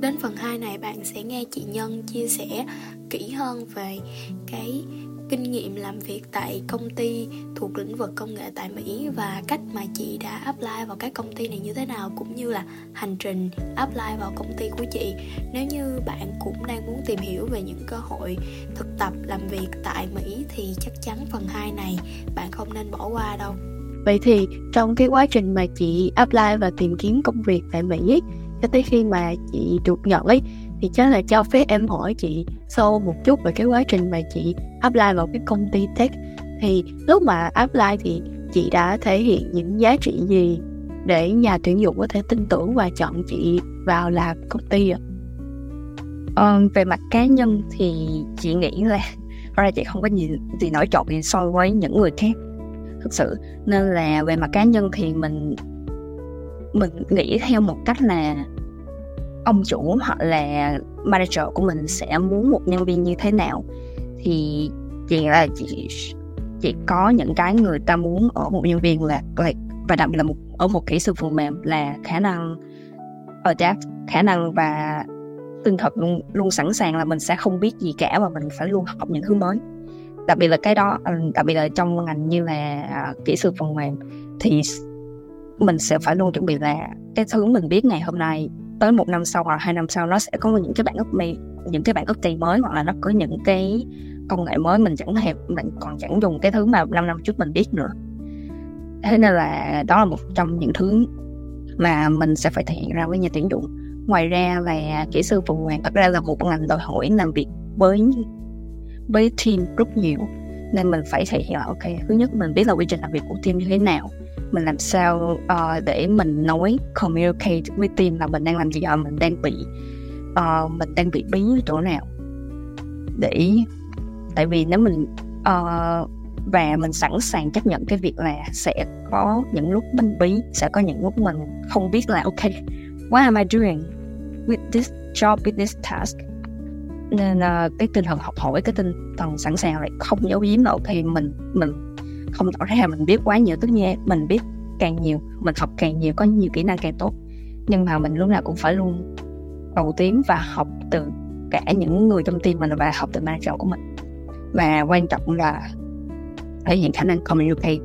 Đến phần 2 này bạn sẽ nghe chị Nhân chia sẻ kỹ hơn về cái kinh nghiệm làm việc tại công ty thuộc lĩnh vực công nghệ tại Mỹ và cách mà chị đã apply vào các công ty này như thế nào, cũng như là hành trình apply vào công ty của chị. Nếu như bạn cũng đang muốn tìm hiểu về những cơ hội thực tập làm việc tại Mỹ thì chắc chắn phần 2 này bạn không nên bỏ qua đâu. Vậy thì trong cái quá trình mà chị apply và tìm kiếm công việc tại Mỹ cho tới khi mà chị được nhận ấy, thì chắc là cho phép em hỏi chị sâu một chút về cái quá trình mà chị apply vào cái công ty tech thì lúc mà apply thì chị đã thể hiện những giá trị gì để nhà tuyển dụng có thể tin tưởng và chọn chị vào làm công ty ạ? À? về mặt cá nhân thì chị nghĩ là ra chị không có gì gì nổi trội gì so với những người khác thực sự, nên là về mặt cá nhân thì mình mình nghĩ theo một cách là ông chủ hoặc là manager của mình sẽ muốn một nhân viên như thế nào. Thì chị là chị chỉ có những cái người ta muốn ở một nhân viên là like, và đặc biệt là một ở một kỹ sư phần mềm là khả năng adapt khả năng và tinh thần luôn luôn sẵn sàng là mình sẽ không biết gì cả và mình phải luôn học những thứ mới. Đặc biệt là cái đó ờ, đặc biệt là trong ngành như là à, kỹ sư phần mềm thì mình sẽ phải luôn chuẩn bị là cái thứ mình biết ngày hôm nay tới một năm sau hoặc hai năm sau, nó sẽ có những cái bản update những cái bản update mới, hoặc là nó có những cái công nghệ mới mình chẳng hề, mình còn chẳng dùng cái thứ mà 5 năm trước mình biết nữa. Thế nên là đó là một trong những thứ mà mình sẽ phải thể hiện ra với nhà tuyển dụng. Ngoài ra là kỹ sư phục vụ thật ra là một ngành đòi hỏi làm việc với với team rất nhiều, nên mình phải thể hiện là, ok, thứ nhất mình biết là quy trình làm việc của team như thế nào mình làm sao uh, để mình nói communicate với team là mình đang làm gì và mình đang bị uh, mình đang bị bí ở chỗ nào. Để tại vì nếu mình uh, và mình sẵn sàng chấp nhận cái việc là sẽ có những lúc mình bí sẽ có những lúc mình không biết là ok what am I doing with this job with this task? Nên uh, cái tinh thần học hỏi cái tinh thần sẵn sàng lại không giấu giếm là ok mình mình không tỏ ra mình biết quá nhiều tất nhiên mình biết càng nhiều mình học càng nhiều có nhiều kỹ năng càng tốt. Nhưng mà mình lúc nào cũng phải luôn cầu tiến và học từ cả những người trong team mình và học từ manager của mình. Và quan trọng là thể hiện khả năng communicate.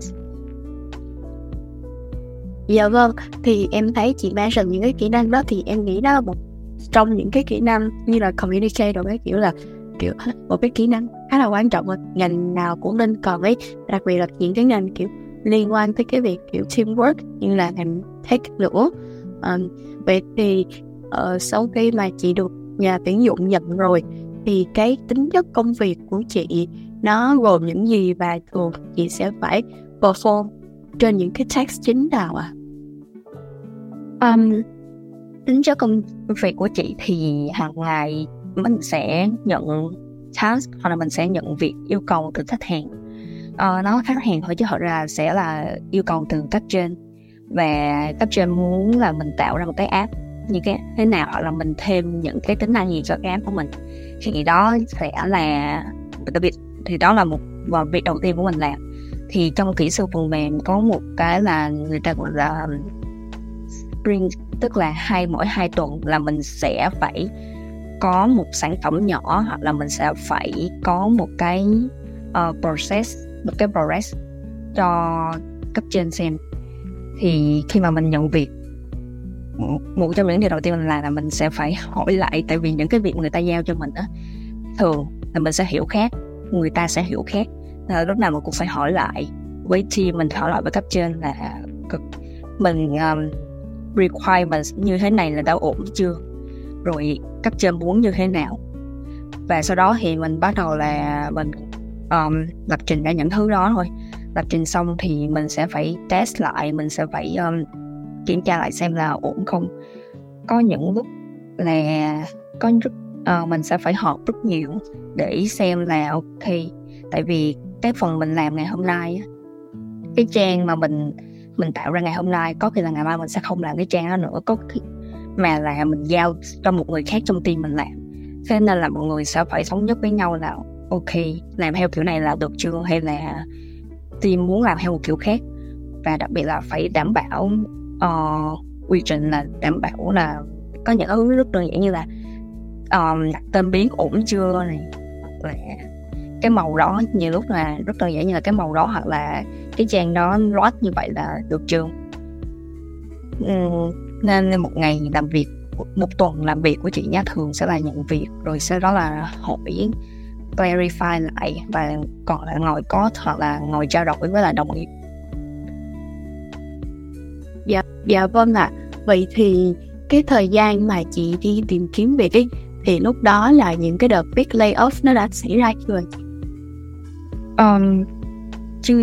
Dạ vâng, thì em thấy chị mention những cái kỹ năng đó thì em nghĩ đó là một trong những cái kỹ năng như là communicate rồi cái kiểu là kiểu một cái kỹ năng khá là quan trọng ngành nào cũng nên cần ấy đặc biệt là những cái ngành kiểu liên quan tới cái việc kiểu teamwork như là ngành tech nữa um, vậy thì uh, sau khi mà chị được nhà tuyển dụng nhận rồi thì cái tính chất công việc của chị nó gồm những gì và thường chị sẽ phải perform trên những cái task chính nào à? Um, tính chất công việc của chị thì hàng ngày mình sẽ nhận task hoặc là mình sẽ nhận việc yêu cầu từ khách hàng. Ờ, uh, nó khách hàng thôi chứ thật ra sẽ là yêu cầu từ cấp trên. Và cấp trên muốn là mình tạo ra một cái app như cái thế nào hoặc là mình thêm những cái tính năng gì cho cái app của mình. Thì đó sẽ là đặc biệt thì đó là một và việc đầu tiên của mình làm. Thì trong kỹ sư phần mềm có một cái là người ta gọi là um, sprint tức là hai mỗi hai tuần là mình sẽ phải có một sản phẩm nhỏ hoặc là mình sẽ phải có một cái uh, process một cái progress cho cấp trên xem. Thì khi mà mình nhận việc một trong những điều đầu tiên mình làm là mình sẽ phải hỏi lại tại vì những cái việc người ta giao cho mình á thường là mình sẽ hiểu khác người ta sẽ hiểu khác. Là lúc nào mình cũng phải hỏi lại với team mình hỏi lại với cấp trên là mình um, requirements như thế này là đã ổn chưa? Rồi cấp trên muốn như thế nào? Và sau đó thì mình bắt đầu là mình um, lập trình ra những thứ đó thôi. Lập trình xong thì mình sẽ phải test lại mình sẽ phải um, kiểm tra lại xem là ổn không. Có những lúc là có rất uh, mình sẽ phải họp rất nhiều để xem là ok tại vì cái phần mình làm ngày hôm nay cái trang mà mình mình tạo ra ngày hôm nay có khi là ngày mai mình sẽ không làm cái trang đó nữa có khi mà là mình giao cho một người khác trong team mình làm. Thế nên là mọi người sẽ phải thống nhất với nhau là ok làm theo kiểu này là được chưa? Hay là team muốn làm theo một kiểu khác? Và đặc biệt là phải đảm bảo uh, quy trình là đảm bảo là có những thứ rất đơn giản như là um, đặt tên biến ổn chưa này là cái màu đó nhiều lúc là rất đơn giản như là cái màu đó hoặc là cái trang đó loát như vậy là được chưa? Uhm, nên một ngày làm việc một tuần làm việc của chị nhá thường sẽ là nhận việc rồi sau đó là hỏi clarify lại và còn là ngồi có hoặc là ngồi trao đổi với là đồng nghiệp dạ dạ vâng ạ à. vậy thì cái thời gian mà chị đi tìm kiếm việc ấy thì lúc đó là những cái đợt big layoff nó đã xảy ra chưa chị? Um, chưa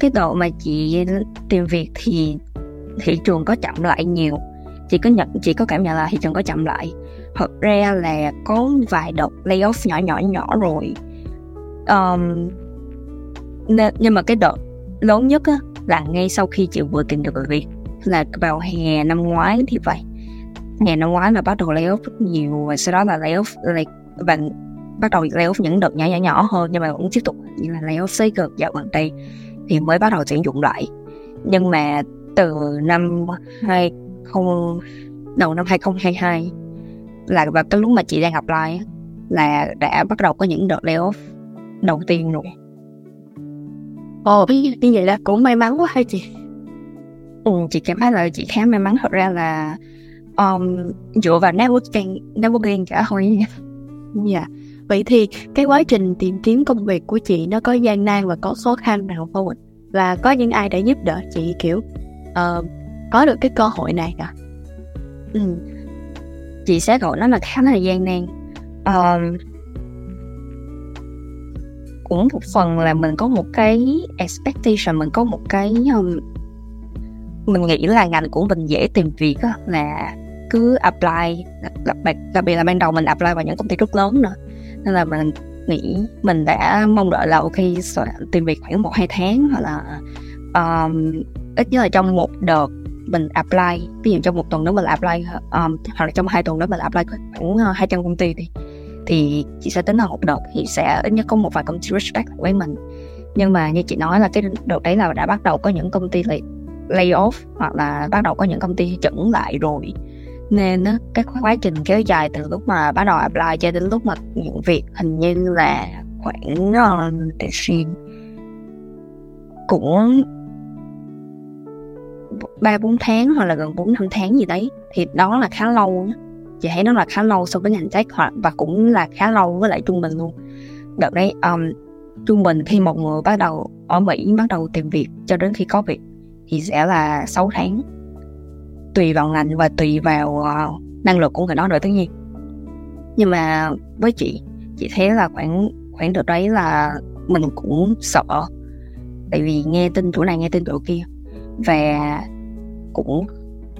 cái độ mà chị tìm việc thì thị trường có chậm lại nhiều chị có nhận chị có cảm nhận là thị trường có chậm lại. Thật ra là có vài đợt layoff nhỏ nhỏ nhỏ rồi. Um, nên, nhưng mà cái đợt lớn nhất á, là ngay sau khi chị vừa tìm được việc. Là vào hè năm ngoái thì vậy. Hè năm ngoái là bắt đầu layoff rất nhiều và sau đó là layoff like, và bắt đầu layoff những đợt nhỏ nhỏ nhỏ hơn nhưng mà vẫn tiếp tục như là layoff xây cực dạo gần đây thì mới bắt đầu tuyển dụng lại. Nhưng mà từ năm hai không đầu năm 2022 là vào cái lúc mà chị đang apply là đã bắt đầu có những đợt layoff đầu tiên rồi Ồ, như vậy là cũng may mắn quá hay chị? Ừ, chị cảm thấy là chị khá may mắn thật ra là um, dựa vào networking networking cả thôi dạ yeah. vậy thì cái quá trình tìm kiếm công việc của chị nó có gian nan và có khó khăn nào không ạ và có những ai đã giúp đỡ chị kiểu uh, có được cái cơ hội này cả, ừ. chị sẽ gọi nó là khá là gian nan. Um, cũng một phần là mình có một cái expectation mình có một cái um, mình nghĩ là ngành của mình dễ tìm việc đó, là cứ apply đặc biệt đặc biệt là ban đầu mình apply vào những công ty rất lớn nữa. Nên là mình nghĩ mình đã mong đợi là ok tìm việc khoảng một hai tháng hoặc là um, ít nhất là trong một đợt mình apply ví dụ trong một tuần đó mình apply um, hoặc là trong hai tuần đó mình apply khoảng ờ, hai trăm công ty thì thì chị sẽ tính là một đợt thì sẽ ít nhất có một vài công ty respect với mình. Nhưng mà như chị nói là cái đợt đấy là đã bắt đầu có những công ty lay, lay off hoặc là bắt đầu có những công ty chững lại rồi. Nên á cái quá trình kéo dài từ lúc mà bắt đầu apply cho đến lúc mà nhận việc hình như là khoảng ờ, để xem cũng ba bốn tháng hoặc là gần bốn năm tháng gì đấy thì đó là khá lâu chị thấy nó là khá lâu so với ngành tech hoặc và cũng là khá lâu với lại trung bình luôn. Đợt đấy um, trung bình khi một người bắt đầu ở Mỹ bắt đầu tìm việc cho đến khi có việc thì sẽ là 6 tháng. Tùy vào ngành và tùy vào uh, năng lực của người đó nữa tất nhiên. Nhưng mà với chị chị thấy là khoảng khoảng đợt đấy là mình cũng sợ. Tại vì nghe tin chỗ này nghe tin chỗ kia và cũng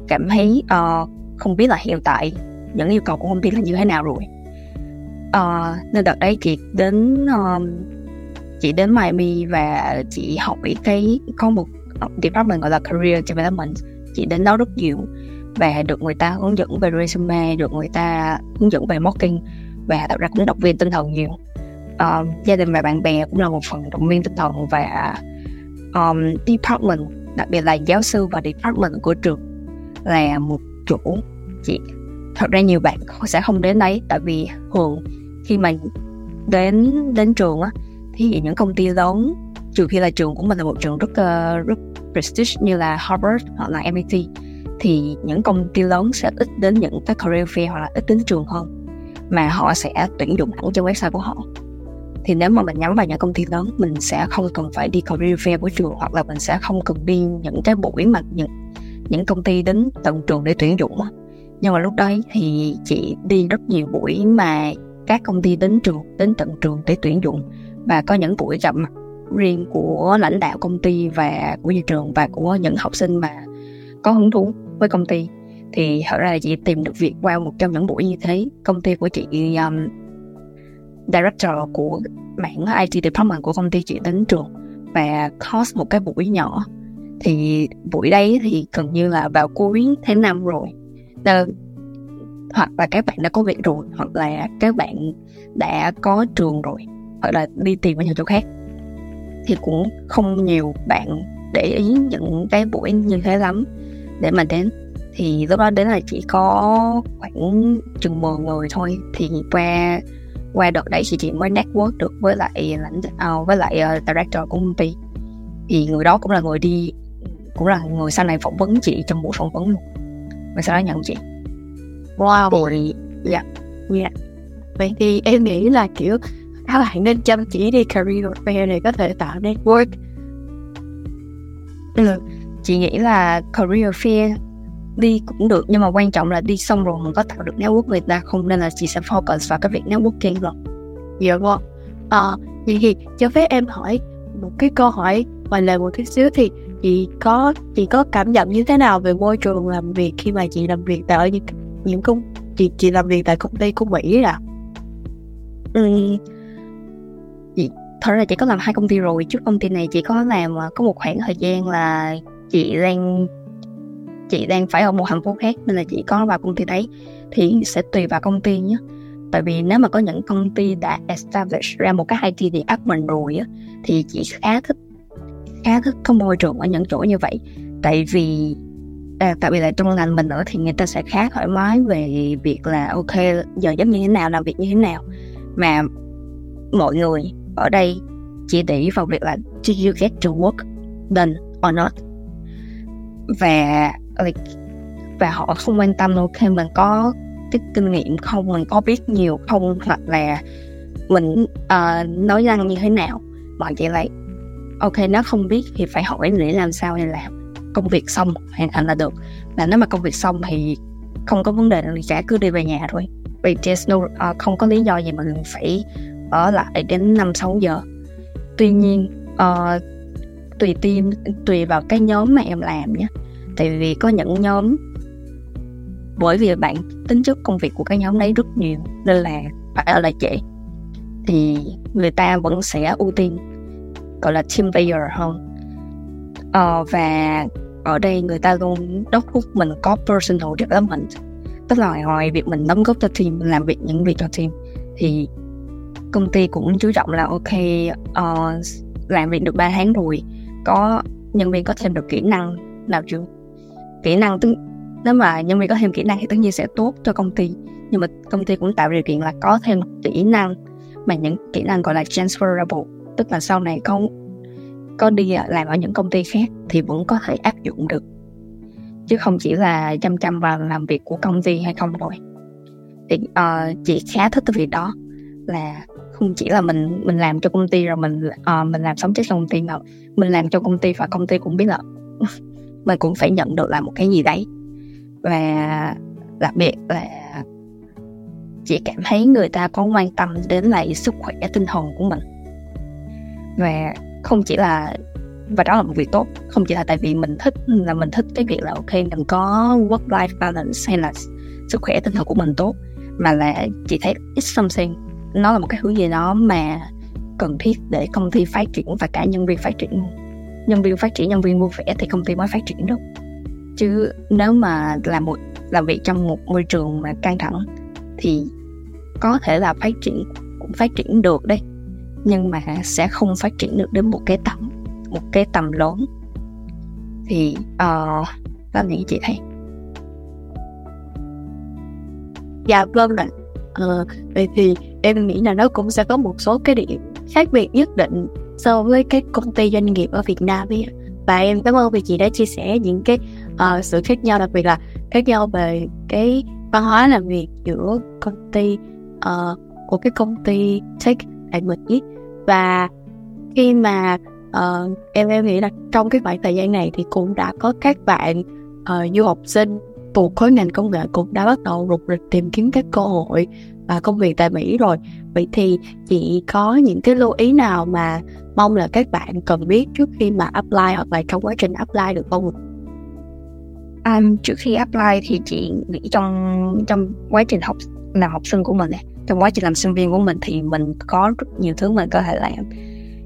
cảm thấy uh, không biết là hiện tại những yêu cầu của công ty là như thế nào rồi. Uh, nên đợt đấy chị đến uh, chị đến Miami và chị học cái có một department gọi là career development. Chị đến đó rất nhiều và được người ta hướng dẫn về resume được người ta hướng dẫn về marketing và tạo ra cũng động viên tinh thần nhiều. Um, gia đình và bạn bè cũng là một phần động viên tinh thần và um, department đặc biệt là giáo sư và department của trường là một chỗ chị. Thật ra nhiều bạn sẽ không đến đấy tại vì thường khi mà đến đến trường á thì những công ty lớn trừ khi là trường của mình là một trường rất uh, rất prestige như là Harvard hoặc là MIT thì những công ty lớn sẽ ít đến những cái career fair hoặc là ít đến trường hơn mà họ sẽ tuyển dụng hẳn trên website của họ thì nếu mà mình nhắm vào những công ty lớn mình sẽ không cần phải đi career fair của trường hoặc là mình sẽ không cần đi những cái buổi mà những những công ty đến tận trường để tuyển dụng nhưng mà lúc đấy thì chị đi rất nhiều buổi mà các công ty đến trường đến tận trường để tuyển dụng. Và có những buổi gặp mặt riêng của lãnh đạo công ty và của nhà trường và của những học sinh mà có hứng thú với công ty. Thì thật ra là chị tìm được việc qua một trong những buổi như thế. Công ty của chị um, director của mảng IT department của công ty chị đến trường và host một cái buổi nhỏ. Thì buổi đấy thì gần như là vào cuối tháng năm rồi. Đờ, hoặc là các bạn đã có việc rồi hoặc là các bạn đã có trường rồi hoặc là đi tìm ở nhiều chỗ khác. Thì cũng không nhiều bạn để ý những cái buổi như thế lắm để mà đến. Thì lúc đó đến là chỉ có khoảng chừng 10 người thôi. Thì qua qua đợt đấy thì chị mới network được với lại lãnh uh, với lại uh, director của công ty. Thì người đó cũng là người đi cũng là người sau này phỏng vấn chị trong buổi phỏng vấn luôn. Và sau đó nhận chị. Wow. Thì dạ yeah. vậy thì em nghĩ là kiểu các bạn nên chăm chỉ đi career fair để có thể tạo network. Ừ. chị nghĩ là career fair đi cũng được nhưng mà quan trọng là đi xong rồi mình có tạo được network người ta không? Nên là chị sẽ focus vào cái việc networking rồi. Dạ vâng. À, vậy thì cho phép em hỏi một cái câu hỏi ngoài lời một chút xíu thì chị có chị có cảm nhận như thế nào về môi trường làm việc khi mà chị làm việc tại những những công chị chị làm việc tại công ty của Mỹ à? Ừ, chị thật ra chị có làm hai công ty rồi. Trước công ty này chị có làm có một khoảng thời gian là chị đang chị đang phải ở một thành phố khác nên là chị có vào công ty đấy thì sẽ tùy vào công ty nhé tại vì nếu mà có những công ty đã establish ra một cái IT department rồi á thì chị khá thích khá thích có môi trường ở những chỗ như vậy. Tại vì à, tại vì là trong ngành mình nữa thì người ta sẽ khá thoải mái về việc là ok giờ giấc như thế nào làm việc như thế nào. Mà mọi người ở đây chỉ để vào việc là do you get to work done or not. Và like, và họ không quan tâm ok mình có cái kinh nghiệm không mình có biết nhiều không hoặc là mình uh, nói năng như thế nào bọn chị lại ok nó không biết thì phải hỏi để làm sao để làm công việc xong hoàn thành là được. Là nếu mà công việc xong thì không có vấn đề gì cả cứ đi về nhà thôi. Vì there's no uh, không có lý do gì mà mình phải ở lại đến năm sáu giờ. Tuy nhiên uh, tùy team tùy vào cái nhóm mà em làm nhé tại vì có những nhóm bởi vì bạn tính chất công việc của cái nhóm đấy rất nhiều nên là phải ở lại trễ. Thì người ta vẫn sẽ ưu tiên gọi là team player hơn. Ờ, và ở đây người ta luôn đốc thúc mình có personal development. Tức là ngoài việc mình đóng góp cho team mình làm việc những việc cho team thì công ty cũng chú trọng là ok uh, làm việc được 3 tháng rồi có nhân viên có thêm được kỹ năng nào chưa? Kỹ năng tức nếu mà nhân viên có thêm kỹ năng thì tất nhiên sẽ tốt cho công ty. Nhưng mà công ty cũng tạo điều kiện là có thêm kỹ năng mà những kỹ năng gọi là transferable. Tức là sau này có có đi à, làm ở những công ty khác thì vẫn có thể áp dụng được. Chứ không chỉ là chăm chăm vào làm việc của công ty hay không rồi thì uh, chị khá thích cái việc đó. Là không chỉ là mình mình làm cho công ty rồi mình uh, mình làm sống chết công ty mà mình làm cho công ty và công ty cũng biết là mình cũng phải nhận được là một cái gì đấy. Và đặc biệt là chị cảm thấy người ta có quan tâm đến lại sức khỏe tinh thần của mình. Và không chỉ là, và đó là một việc tốt, không chỉ là tại vì mình thích, là mình thích cái việc là, ok, mình có work life balance hay là sức khỏe tinh thần của mình tốt, mà là chị thấy it's something, nó là một cái hướng gì đó mà cần thiết để công ty phát triển và cả nhân viên phát triển nhân viên phát triển nhân viên vui vẻ thì công ty mới phát triển được chứ nếu mà làm một làm việc trong một môi trường mà căng thẳng thì có thể là phát triển cũng phát triển được đấy. Nhưng mà sẽ không phát triển được đến một cái tầm một cái tầm lớn. Thì ờ, uh, là những chị thấy? Dạ vâng ạ. Ờ, vậy thì em nghĩ là nó cũng sẽ có một số cái điểm khác biệt nhất định so với các công ty doanh nghiệp ở Việt Nam ấy. Và em cảm ơn vì chị đã chia sẻ những cái uh, sự khác nhau đặc biệt là khác nhau về cái văn hóa làm việc giữa công ty uh, của cái công ty tech tại Mỹ. Và khi mà uh, em em nghĩ là trong cái khoảng thời gian này thì cũng đã có các bạn uh, du học sinh thuộc khối ngành công nghệ cũng đã bắt đầu rục rịch tìm kiếm các cơ hội và công việc tại Mỹ rồi vậy thì chị có những cái lưu ý nào mà mong là các bạn cần biết trước khi mà apply hoặc là trong quá trình apply được không um, trước khi apply thì chị nghĩ trong trong quá trình học làm học sinh của mình này trong quá trình làm sinh viên của mình thì mình có rất nhiều thứ mình có thể làm.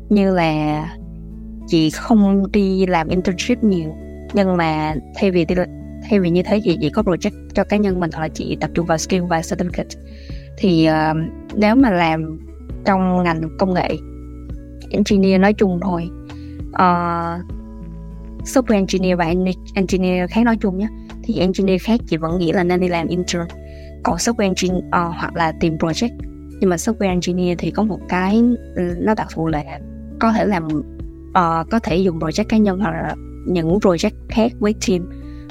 Như là chị không đi làm internship nhiều nhưng mà thay vì đi thay vì như thế thì chị có project cho cá nhân mình hoặc là chị tập trung vào skill và certificate thì uh, nếu mà làm trong ngành công nghệ engineer nói chung thôi uh, software engineer và engineer khác nói chung nhé thì engineer khác chị vẫn nghĩ là nên đi làm intern. Còn software engineer uh, ờ, hoặc là tìm project nhưng mà software engineer thì có một cái ừ, nó đặc thù là có thể làm uh, có thể dùng project cá nhân hoặc là những project khác với team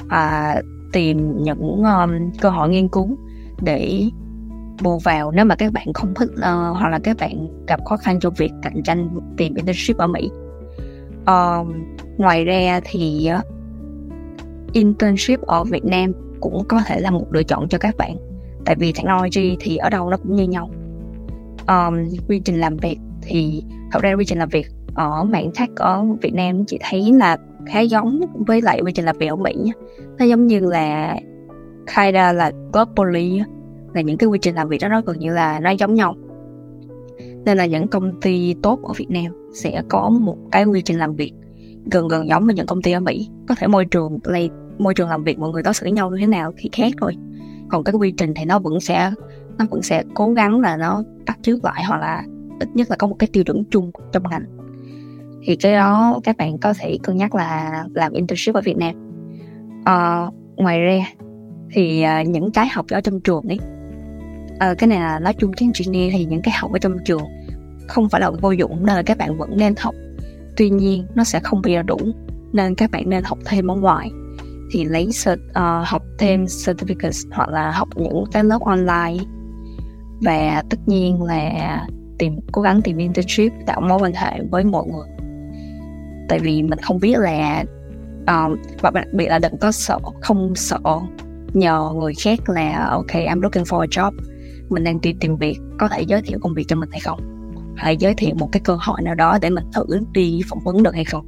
và tìm những um, cơ hội nghiên cứu để bù vào nếu mà các bạn không thích uh, hoặc là các bạn gặp khó khăn trong việc cạnh tranh tìm internship ở Mỹ. Uh, ngoài ra thì uh, internship ở Việt Nam cũng có thể là một lựa chọn cho các bạn. Tại vì technology thì ở đâu nó cũng như nhau. Um, quy trình làm việc thì thật ra quy trình làm việc ở mạng tech ở Việt Nam chị thấy là khá giống với lại quy trình làm việc ở Mỹ nó giống như là kinda là globally là những cái quy trình làm việc đó nó gần như là nó giống nhau. Nên là những công ty tốt ở Việt Nam sẽ có một cái quy trình làm việc gần gần giống với những công ty ở Mỹ. Có thể môi trường lay môi trường làm việc mọi người đối xử với nhau như thế nào thì khác thôi. Còn cái quy trình thì nó vẫn sẽ nó vẫn sẽ cố gắng là nó bắt chước lại hoặc là ít nhất là có một cái tiêu chuẩn chung trong ngành. Thì cái đó các bạn có thể cân nhắc là làm internship ở Việt Nam. Uh, ngoài ra thì uh, những cái học ở trong trường ấy à, cái này là nói chung tiếng engineer thì những cái học ở trong trường không phải là vô dụng nên là các bạn vẫn nên học. Tuy nhiên nó sẽ không bao giờ đủ nên các bạn nên học thêm ở ngoài. Thì lấy uh, học thêm certificates hoặc là học những cái lớp online. Và tất nhiên là tìm cố gắng tìm internship tạo mối quan hệ với mọi người. Tại vì mình không biết là um, và đặc biệt là đừng có sợ không sợ nhờ người khác là ok I'm looking for a job mình đang đi tìm việc có thể giới thiệu công việc cho mình hay không? Hay giới thiệu một cái cơ hội nào đó để mình thử đi phỏng vấn được hay không?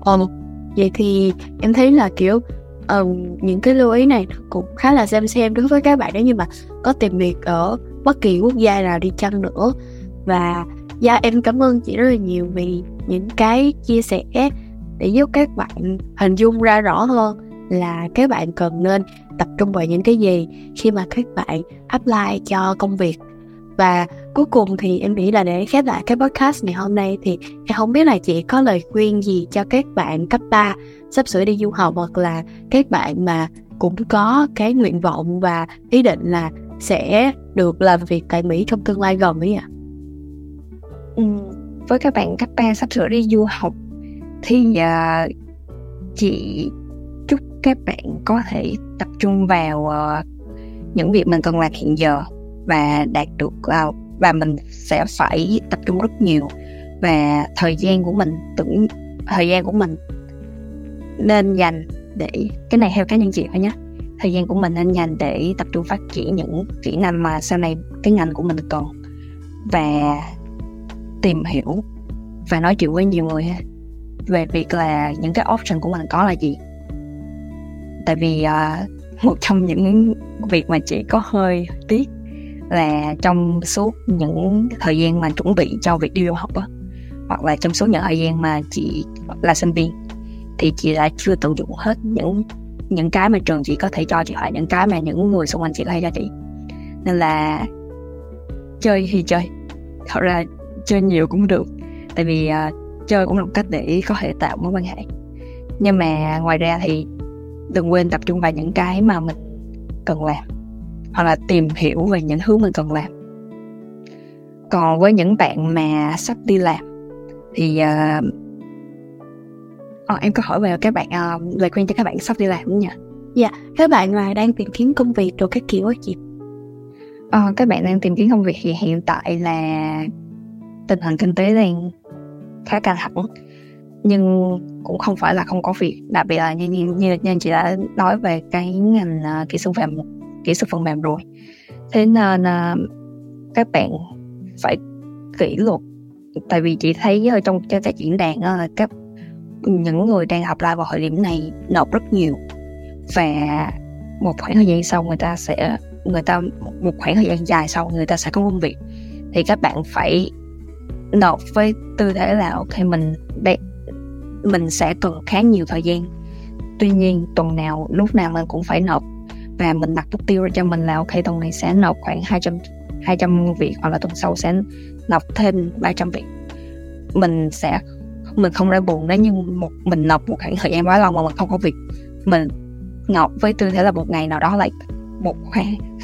Ờ, vậy thì em thấy là kiểu um, những cái lưu ý này cũng khá là xem xem đối với các bạn. Nếu như mà có tìm việc ở bất kỳ quốc gia nào đi chăng nữa. Và dạ em cảm ơn chị rất là nhiều vì những cái chia sẻ để giúp các bạn hình dung ra rõ hơn là các bạn cần nên tập trung vào những cái gì khi mà các bạn apply cho công việc và cuối cùng thì em nghĩ là để khép lại cái podcast ngày hôm nay thì em không biết là chị có lời khuyên gì cho các bạn cấp 3 sắp sửa đi du học hoặc là các bạn mà cũng có cái nguyện vọng và ý định là sẽ được làm việc tại Mỹ trong tương lai gần ấy ạ? À? Ừ, với các bạn cấp 3 sắp sửa đi du học thì uh, chị các bạn có thể tập trung vào uh, những việc mình cần làm hiện giờ và đạt được uh, và mình sẽ phải tập trung rất nhiều và thời gian của mình tưởng thời gian của mình nên dành để cái này theo cá nhân chị thôi nhé thời gian của mình nên dành để tập trung phát triển những kỹ năng mà sau này cái ngành của mình cần và tìm hiểu và nói chuyện với nhiều người về việc là những cái option của mình có là gì? Tại vì uh, một trong những việc mà chị có hơi tiếc là trong suốt những thời gian mà chuẩn bị cho việc đi du học á hoặc là trong số những thời gian mà chị là sinh viên thì chị đã chưa tận dụng hết những những cái mà trường chị có thể cho chị hoặc những cái mà những người xung quanh chị có thể cho chị. Nên là chơi thì chơi thật ra chơi nhiều cũng được tại vì uh, chơi cũng là một cách để có thể tạo mối quan hệ. Nhưng mà ngoài ra thì đừng quên tập trung vào những cái mà mình cần làm hoặc là tìm hiểu về những thứ mình cần làm còn với những bạn mà sắp đi làm thì uh, oh, em có hỏi về các bạn uh, lời khuyên cho các bạn sắp đi làm không nhỉ? Dạ, các bạn là đang tìm kiếm công việc rồi các kiểu á chị. Uh, các bạn đang tìm kiếm công việc thì hiện tại là tình hình kinh tế đang khá căng thẳng nhưng cũng không phải là không có việc. Đặc biệt là như như như, như chị đã nói về cái ngành uh, kỹ sư phần kỹ sư phần mềm rồi. Thế nên uh, các bạn phải kỷ luật. Tại vì chị thấy ở trong các diễn đàn uh, các những người đang apply vào thời điểm này nộp rất nhiều. Và một khoảng thời gian sau người ta sẽ người ta một khoảng thời gian dài sau người ta sẽ có công việc. Thì các bạn phải nộp với tư thế là ok mình đang mình sẽ cần khá nhiều thời gian. Tuy nhiên, tuần nào, lúc nào mình cũng phải nộp. Và mình đặt mục tiêu ra cho mình là ok, tuần này sẽ nộp khoảng 200 200 việc hoặc là tuần sau sẽ nộp thêm 300 việc. Mình sẽ, mình không ra buồn nếu như một, mình nộp một khoảng thời gian quá lâu mà mình không có việc. Mình nộp với tư thế là một ngày nào đó lại một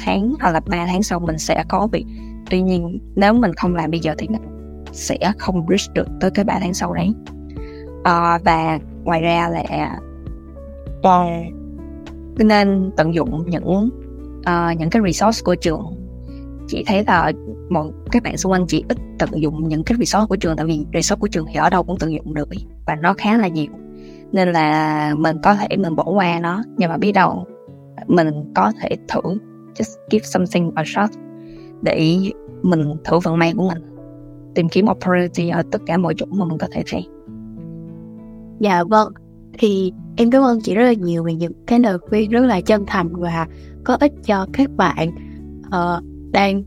tháng hoặc là ba tháng sau mình sẽ có việc. Tuy nhiên, nếu mình không làm bây giờ thì mình sẽ không reach được tới cái ba tháng sau đấy à, và ngoài ra là uh, nên tận dụng những uh, những cái resource của trường. Chị thấy là mọi các bạn xung quanh chị ít tận dụng những cái resource của trường tại vì resource của trường thì ở đâu cũng tận dụng được và nó khá là nhiều. Nên là mình có thể mình bỏ qua nó nhưng mà biết đâu mình có thể thử just give something a shot để mình thử vận may của mình tìm kiếm opportunity ở tất cả mọi chỗ mà mình có thể thấy dạ vâng. Thì em cảm ơn chị rất là nhiều về những cái lời khuyên rất là chân thành và có ích cho các bạn uh, đang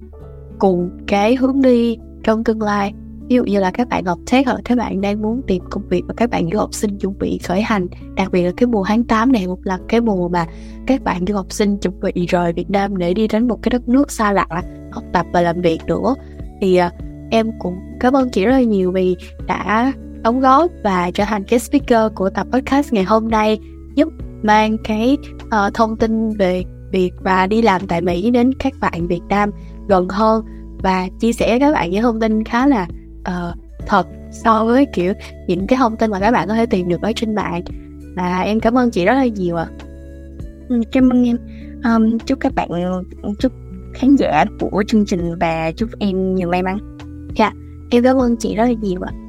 cùng cái hướng đi trong tương lai. Ví dụ như là các bạn học tech hoặc các bạn đang muốn tìm công việc và các bạn du học sinh chuẩn bị khởi hành đặc biệt là cái mùa tháng 8 này một là cái mùa mà các bạn du học sinh chuẩn bị rời Việt Nam để đi đến một cái đất nước xa lạ học tập và làm việc nữa. Thì uh, em cũng cảm ơn chị rất là nhiều vì đã đóng góp và trở thành cái speaker của tập podcast ngày hôm nay giúp mang cái uh, thông tin về việc và đi làm tại Mỹ đến các bạn Việt Nam gần hơn và chia sẻ các bạn những thông tin khá là uh, thật so với kiểu những cái thông tin mà các bạn có thể tìm được ở trên mạng và em cảm ơn chị rất là nhiều ạ. À. Cảm ơn em. Um, chúc các bạn chúc khán giả của chương trình và chúc em nhiều may mắn. Dạ, em cảm ơn chị rất là nhiều ạ. À.